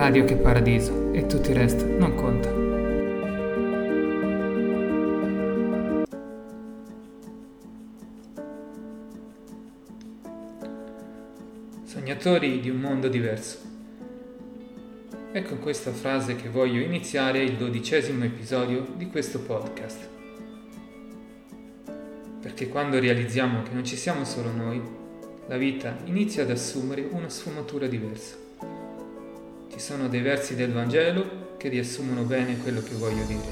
Radio che paradiso e tutto il resto non conta. Sognatori di un mondo diverso. È con questa frase che voglio iniziare il dodicesimo episodio di questo podcast. Perché quando realizziamo che non ci siamo solo noi, la vita inizia ad assumere una sfumatura diversa. Ci sono dei versi del Vangelo che riassumono bene quello che voglio dire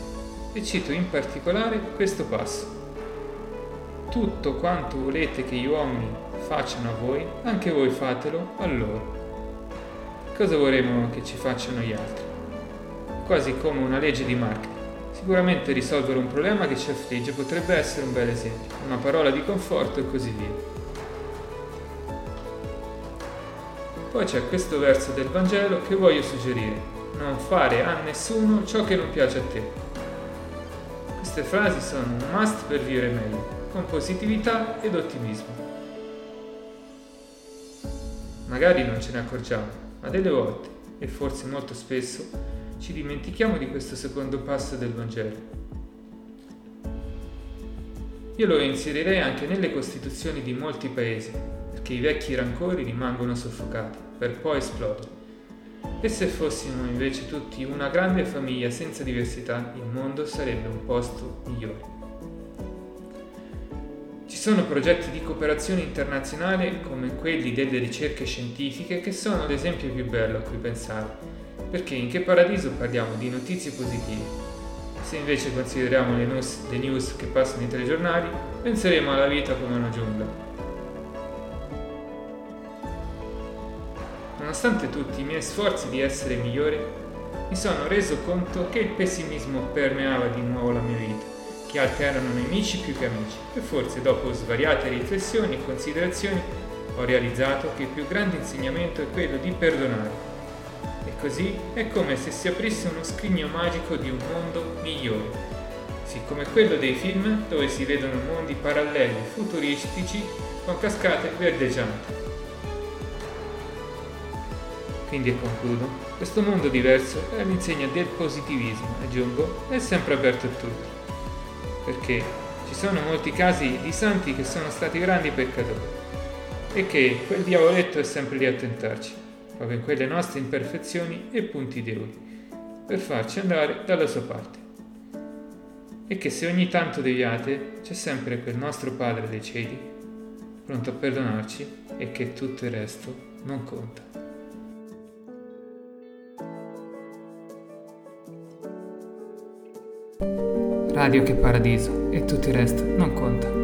e cito in particolare questo passo. Tutto quanto volete che gli uomini facciano a voi, anche voi fatelo a loro. Cosa vorremmo che ci facciano gli altri? Quasi come una legge di marketing. Sicuramente risolvere un problema che ci affligge potrebbe essere un bel esempio, una parola di conforto e così via. Poi c'è questo verso del Vangelo che voglio suggerire. Non fare a nessuno ciò che non piace a te. Queste frasi sono un must per vivere meglio, con positività ed ottimismo. Magari non ce ne accorgiamo, ma delle volte, e forse molto spesso, ci dimentichiamo di questo secondo passo del Vangelo. Io lo inserirei anche nelle costituzioni di molti paesi, che i vecchi rancori rimangono soffocati, per poi esplodere. E se fossimo invece tutti una grande famiglia senza diversità, il mondo sarebbe un posto migliore. Ci sono progetti di cooperazione internazionale come quelli delle ricerche scientifiche che sono l'esempio più bello a cui pensare, perché in che paradiso parliamo di notizie positive. Se invece consideriamo le news, le news che passano i telegiornali, penseremo alla vita come una giungla, Nonostante tutti i miei sforzi di essere migliore, mi sono reso conto che il pessimismo permeava di nuovo la mia vita, che altri erano nemici più che amici, e forse dopo svariate riflessioni e considerazioni ho realizzato che il più grande insegnamento è quello di perdonare. E così è come se si aprisse uno scrigno magico di un mondo migliore, sì come quello dei film dove si vedono mondi paralleli futuristici con cascate verdeggianti. Quindi e concludo, questo mondo diverso è all'insegna del positivismo, aggiungo, è sempre aperto a tutti. Perché ci sono molti casi di santi che sono stati grandi peccatori e che quel diavoletto è sempre lì a tentarci, proprio in quelle nostre imperfezioni e punti deboli, per farci andare dalla sua parte. E che se ogni tanto deviate c'è sempre quel nostro Padre dei cieli, pronto a perdonarci e che tutto il resto non conta. Radio che paradiso e tutto il resto non conta.